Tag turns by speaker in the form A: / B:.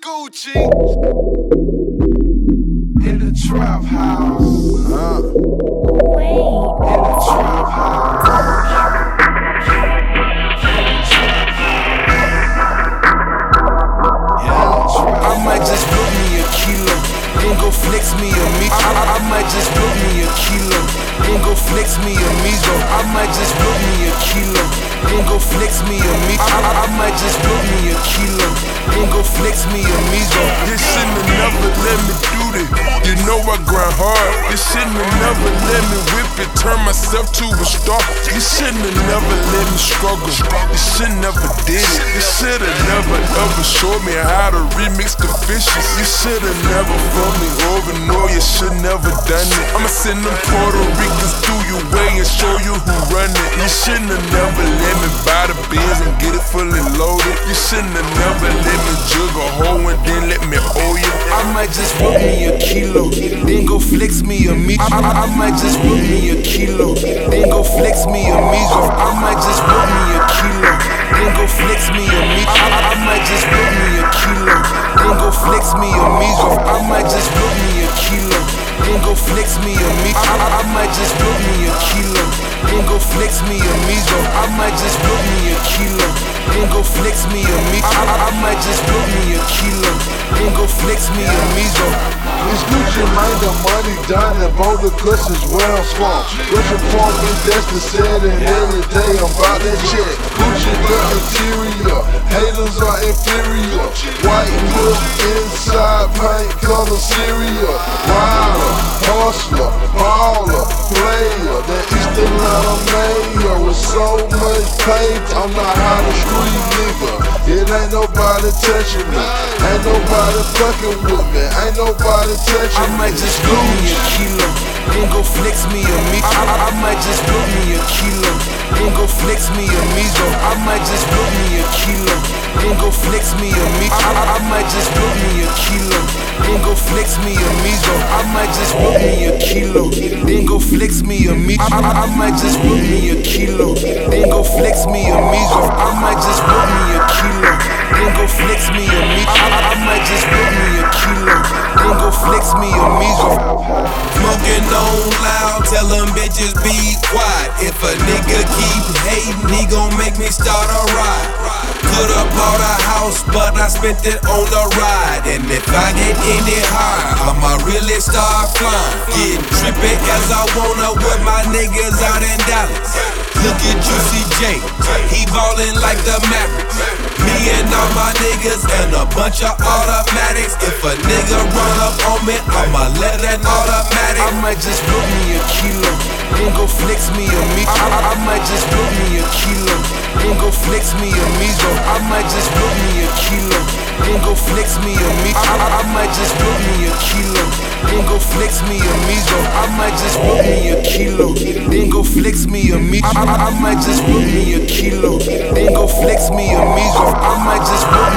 A: Gucci. In the trap house. Uh.
B: Then go flex me a me. I, I, I might just book me a kilo, then go flex me a mizo. I might just book me a kilo, then go flex me a me. I, I, I might just book me a kilo, then go flex me a mizo.
C: This never let me do this. You know I grind hard. This shouldn't have never let me whip it, turn myself to a star. This shouldn't have never let me struggle. This shit never did it. This should have never ever showed me how to remix the fishes. You should have never fucked me over. No, you should never done it. I'ma send them Puerto Ricans through your way and show you who run it. You shouldn't have never let me buy the Benz and get it fully loaded. You shouldn't have never let me
B: might just book me a kilo, then go flex me a me. I, I, might just book me a kilo, then go flex me a mizo. I might just book me a kilo, then go flex me a me. I, I, might just book me a kilo, then go flex me a mizo. I might just book me a kilo, then go flex me a me. I, I, might just book me a kilo, then go flex me a mizo. I might just book me a kilo, then go flex me a me. I, I, might just book
D: Made the money done and both the cushions where I'm from. Park and that's the set and every day I'm about that check. Gucci the interior, haters are inferior. White look inside paint color cereal. Rider, hustler, baller, player. That East Atlanta mayor with so much paint. I'm not how to street nigga. It ain't nobody touching me. Ain't nobody fucking with me. Ain't nobody touching
B: I might just book me a kilo, then go flex me a me. I, I, I might just book me a kilo, then go flex me a mizo. I might just book me a kilo, then go flex me a me. I, I, I might just book me a kilo, then go flex me a. I might just book me a kilo, then go flex me a me. I, I, might just book me a kilo, then go flex me a mizo. I might just book me a kilo, then go flex me a me. I, I, might just book me a kilo, then go flex me a mizo.
E: Smoking on loud, tell them bitches be quiet. If a nigga keep hating, he gon' make me start a riot. Could've bought a house, but I spent it on the ride. And if I get any higher, I'ma really start flying. Getting trippy as I wanna with my niggas out in Dallas. Look at Juicy J, he ballin' like the Mavericks. Me and all my niggas and a bunch of automatics. If a nigga run up on me, I'ma let that automatic.
B: I might just book me a kilo, flex me a me. I, I, I might just book me a kilo, then go flex me a mizo. I might just book me a kilo, then go flex me a me. I, I, I might just book me a kilo, then go flex me a mizo. I might just book me a kilo, then go flex me a me. I, I, I might just book me a kilo, then go flex me a mizo. I might just me